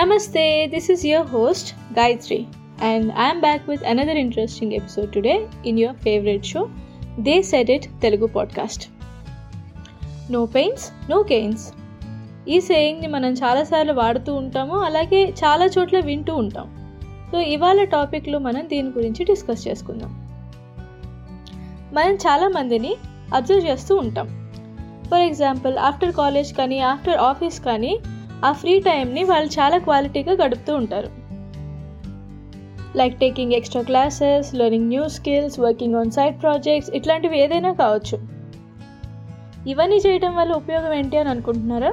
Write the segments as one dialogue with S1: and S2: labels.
S1: Namaste, this is your host Gayatri, and I'm back with another interesting episode today in your favorite show, They Said It Telugu podcast. No pains no gains ఈ సేయింగ్ని మనం చాలాసార్లు వాడుతూ ఉంటాము అలాగే చాలా చోట్ల వింటూ ఉంటాం సో ఇవాళ టాపిక్లో మనం దీని గురించి డిస్కస్ చేసుకుందాం మనం చాలామందిని అబ్జర్వ్ చేస్తూ ఉంటాం ఫర్ ఎగ్జాంపుల్ ఆఫ్టర్ కాలేజ్ కానీ ఆఫ్టర్ ఆఫీస్ కానీ ఆ ఫ్రీ టైంని వాళ్ళు చాలా క్వాలిటీగా గడుపుతూ ఉంటారు. Like taking extra classes learning new skills working on side projects ఇట్లాంటివి ఏదైనా కావచ్చు. ఇవన్నీ చేయడం వల్ల ఉపయోగం ఏంటి అని అనుకుంటున్నారా?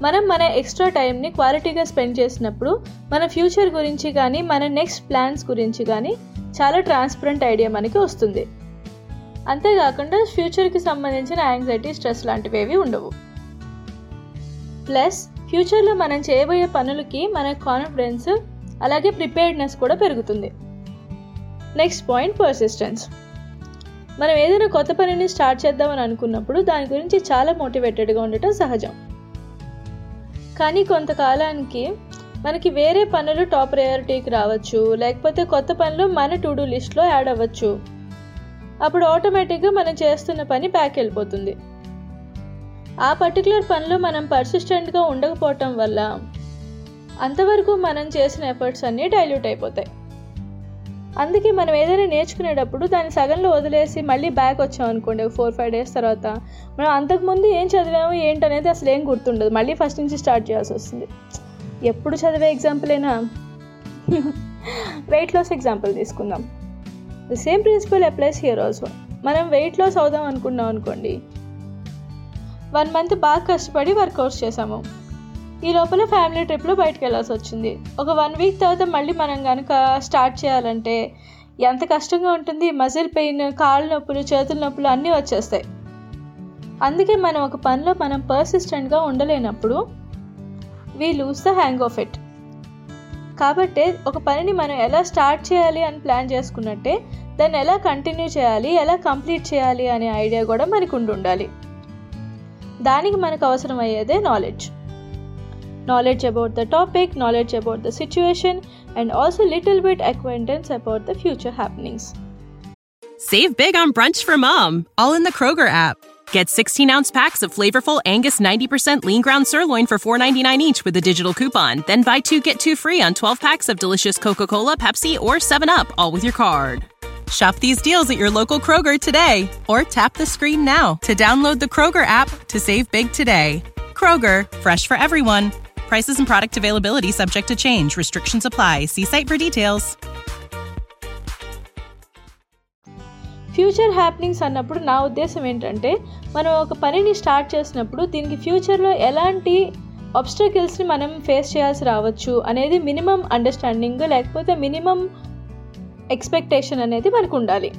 S1: మనం మన ఎక్స్ట్రా టైంని క్వాలిటీగా స్పెండ్ చేసినప్పుడు మన ఫ్యూచర్ గురించి కానీ మన నెక్స్ట్ ప్లాన్స్ గురించి కానీ చాలా ట్రాన్స్పరెంట్ ఐడియా మనకి వస్తుంది. అంతేకాకుండా ఫ్యూచర్కి సంబంధించిన యాంగ్జైటీ స్ట్రెస్ లాంటివి ఏవి ఉండవు. ప్లస్ ఫ్యూచర్లో మనం చేయబోయే పనులకి మన కాన్ఫిడెన్స్ అలాగే ప్రిపేర్డ్నెస్ కూడా పెరుగుతుంది. నెక్స్ట్ పాయింట్ పర్సిస్టెన్స్ మనం ఏదైనా కొత్త పనిని స్టార్ట్ చేద్దామని అనుకున్నప్పుడు దాని గురించి చాలా మోటివేటెడ్గా ఉండటం సహజం. కానీ కొంతకాలానికి మనకి వేరే పనులు టాప్ ప్రయారిటీకి రావచ్చు లేకపోతే కొత్త పనులు మన టు డూ లిస్ట్లో యాడ్ అవ్వచ్చు. అప్పుడు ఆటోమేటిక్గా మనం చేస్తున్న పని బ్యాక్ వెళ్ళిపోతుంది. ఆ పర్టికులర్ పనిలో మనం పర్సిస్టెంట్గా ఉండకపోవటం వల్ల అంతవరకు మనం చేసిన ఎఫర్ట్స్ అన్నీ డైల్యూట్ అయిపోతాయి. అందుకే మనం ఏదైనా నేర్చుకునేటప్పుడు దాన్ని సగంలో వదిలేసి మళ్ళీ బ్యాక్ వచ్చాం అనుకోండి ఫోర్ ఫైవ్ డేస్ తర్వాత మనం అంతకుముందు ఏం చదివాము ఏంటనేది అసలు ఏం గుర్తుండదు. మళ్ళీ ఫస్ట్ నుంచి స్టార్ట్ చేయాల్సి వస్తుంది. ఎప్పుడు చదివే ఎగ్జాంపుల్ అయినా వెయిట్ లాస్ ఎగ్జాంపుల్ తీసుకుందాం. The same principle applies here also మనం వెయిట్ లాస్ అవుదాం అనుకున్నాం అనుకోండి వన్ మంత్ బాగా కష్టపడి వర్కౌట్స్ చేసాము ఈ లోపల ఫ్యామిలీ ట్రిప్లో బయటకు వెళ్ళాల్సి వచ్చింది ఒక వన్ వీక్ తర్వాత మళ్ళీ మనం కనుక స్టార్ట్ చేయాలంటే ఎంత కష్టంగా ఉంటుంది మజిల్ పెయిన్ కాళ్ళ నొప్పులు చేతుల నొప్పులు అన్నీ వచ్చేస్తాయి. అందుకే మనం ఒక పనిలో మనం పర్సిస్టెంట్గా ఉండలేనప్పుడు we lose the hang of it కాబట్టి ఒక పనిని మనం ఎలా స్టార్ట్ చేయాలి అని ప్లాన్ చేసుకున్నట్టే దాన్ని ఎలా కంటిన్యూ చేయాలి ఎలా కంప్లీట్ చేయాలి అనే ఐడియా కూడా మనకు ఉండి ఉండాలి. దానికి మనకు అవసరం అయ్యేదే knowledge knowledge about the topic knowledge about the situation and also little bit acquaintance about the future happenings
S2: Save big on brunch for mom, all in the Kroger app. Get 16 ounce packs of flavorful Angus 90% lean ground sirloin for $4.99 each with a digital coupon. Then buy two get two free on 12 packs of delicious Coca Cola, Pepsi, or 7UP, all with your card. Shop these deals at your local Kroger today or tap the screen now to download the Kroger app to save big today. Kroger, fresh for everyone. Prices and product availability subject to change. Restrictions apply. See site for details.
S1: Future happenings అన్నప్పుడు నా ఉద్దేశం ఏంటంటే మనం ఒక పనిని start చేసినప్పుడు దీనికి ఫ్యూచర్లో ఎలాంటి ఆబ్స్టకిల్స్ని మనం ఫేస్ చేయాల్సి రావచ్చు అనేది మినిమం అండర్స్టాండింగ్ లేకపోతే మినిమం ఎక్స్పెక్టేషన్ అనేది మనకు ఉండాలి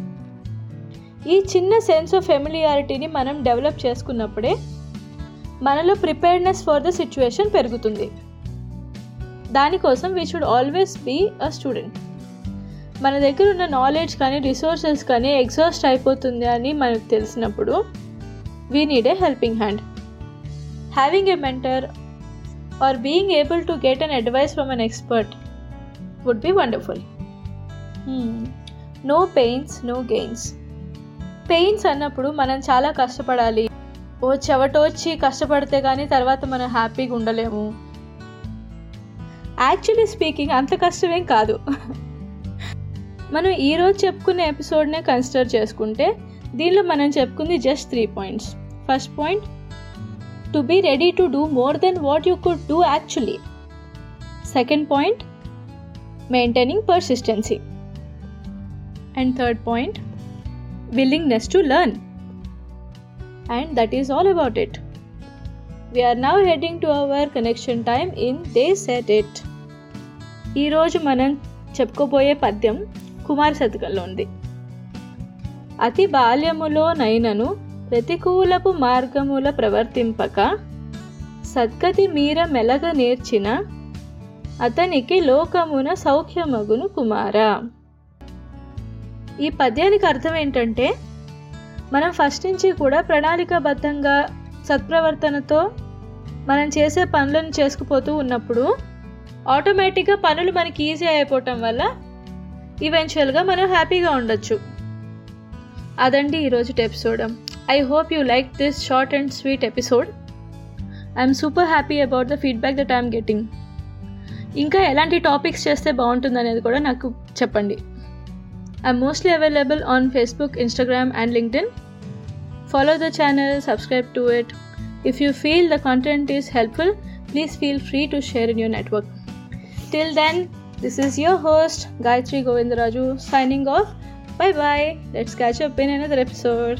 S1: ఈ చిన్న సెన్స్ ఆఫ్ ఫెమిలియారిటీని మనం డెవలప్ చేసుకున్నప్పుడే మనలో ప్రిపేర్డ్నెస్ ఫర్ ద సిచ్యువేషన్ పెరుగుతుంది. దానికోసం we should always be a student మన దగ్గర ఉన్న నాలెడ్జ్ కానీ రిసోర్సెస్ కానీ ఎగ్జాస్ట్ అయిపోతుంది అని మనకు తెలిసినప్పుడు we need a helping hand having a mentor or being able to get an advice from an expert would be wonderful no pains no gains pains అన్నప్పుడు మనం చాలా కష్టపడాలి. ఓ చెవటోచ్చి కష్టపడితే కానీ తర్వాత మనం హ్యాపీగా ఉండలేము. యాక్చువల్లీ స్పీకింగ్ అంత కష్టమేం కాదు. మనం ఈరోజు చెప్పుకునే ఎపిసోడ్నే కన్సిడర్ చేసుకుంటే దీనిలో మనం చెప్పుకుంది just three points first point to be ready to do more than what you could do actually second point maintaining persistency and third point willingness to learn. And that is all about it. We are now heading to our connection time in They Said It. ఈరోజు మనం చెప్పుకోబోయే పద్యం కుమార్ శతకంలో ఉంది అతి బాల్యములో నైనను ప్రతికూలపు మార్గముల ప్రవర్తింపక సద్గతి మీర మెలగ నేర్చిన అతనికి లోకమున సౌఖ్యమగును కుమార ఈ పద్యానికి అర్థం ఏంటంటే మనం ఫస్ట్ నుంచి కూడా ప్రణాళికాబద్ధంగా సత్ప్రవర్తనతో మనం చేసే పనులను చేసుకుపోతూ ఉన్నప్పుడు ఆటోమేటిక్గా పనులు మనకి ఈజీ అయిపోవటం వల్ల ఈవెన్చువల్గా మనం హ్యాపీగా ఉండొచ్చు. అదండి ఈరోజు episode I hope you like this short and sweet episode I'm super happy about the feedback that I'm getting ఇంకా ఎలాంటి టాపిక్స్ చేస్తే బాగుంటుంది అనేది కూడా నాకు చెప్పండి. I'm mostly available on Facebook, Instagram, and LinkedIn. Follow the channel, subscribe to it. If you feel the content is helpful, please feel free to share in your network. Till then, this is your host, Gayatri Govindaraju, signing off. Bye bye. Let's catch up in another episode.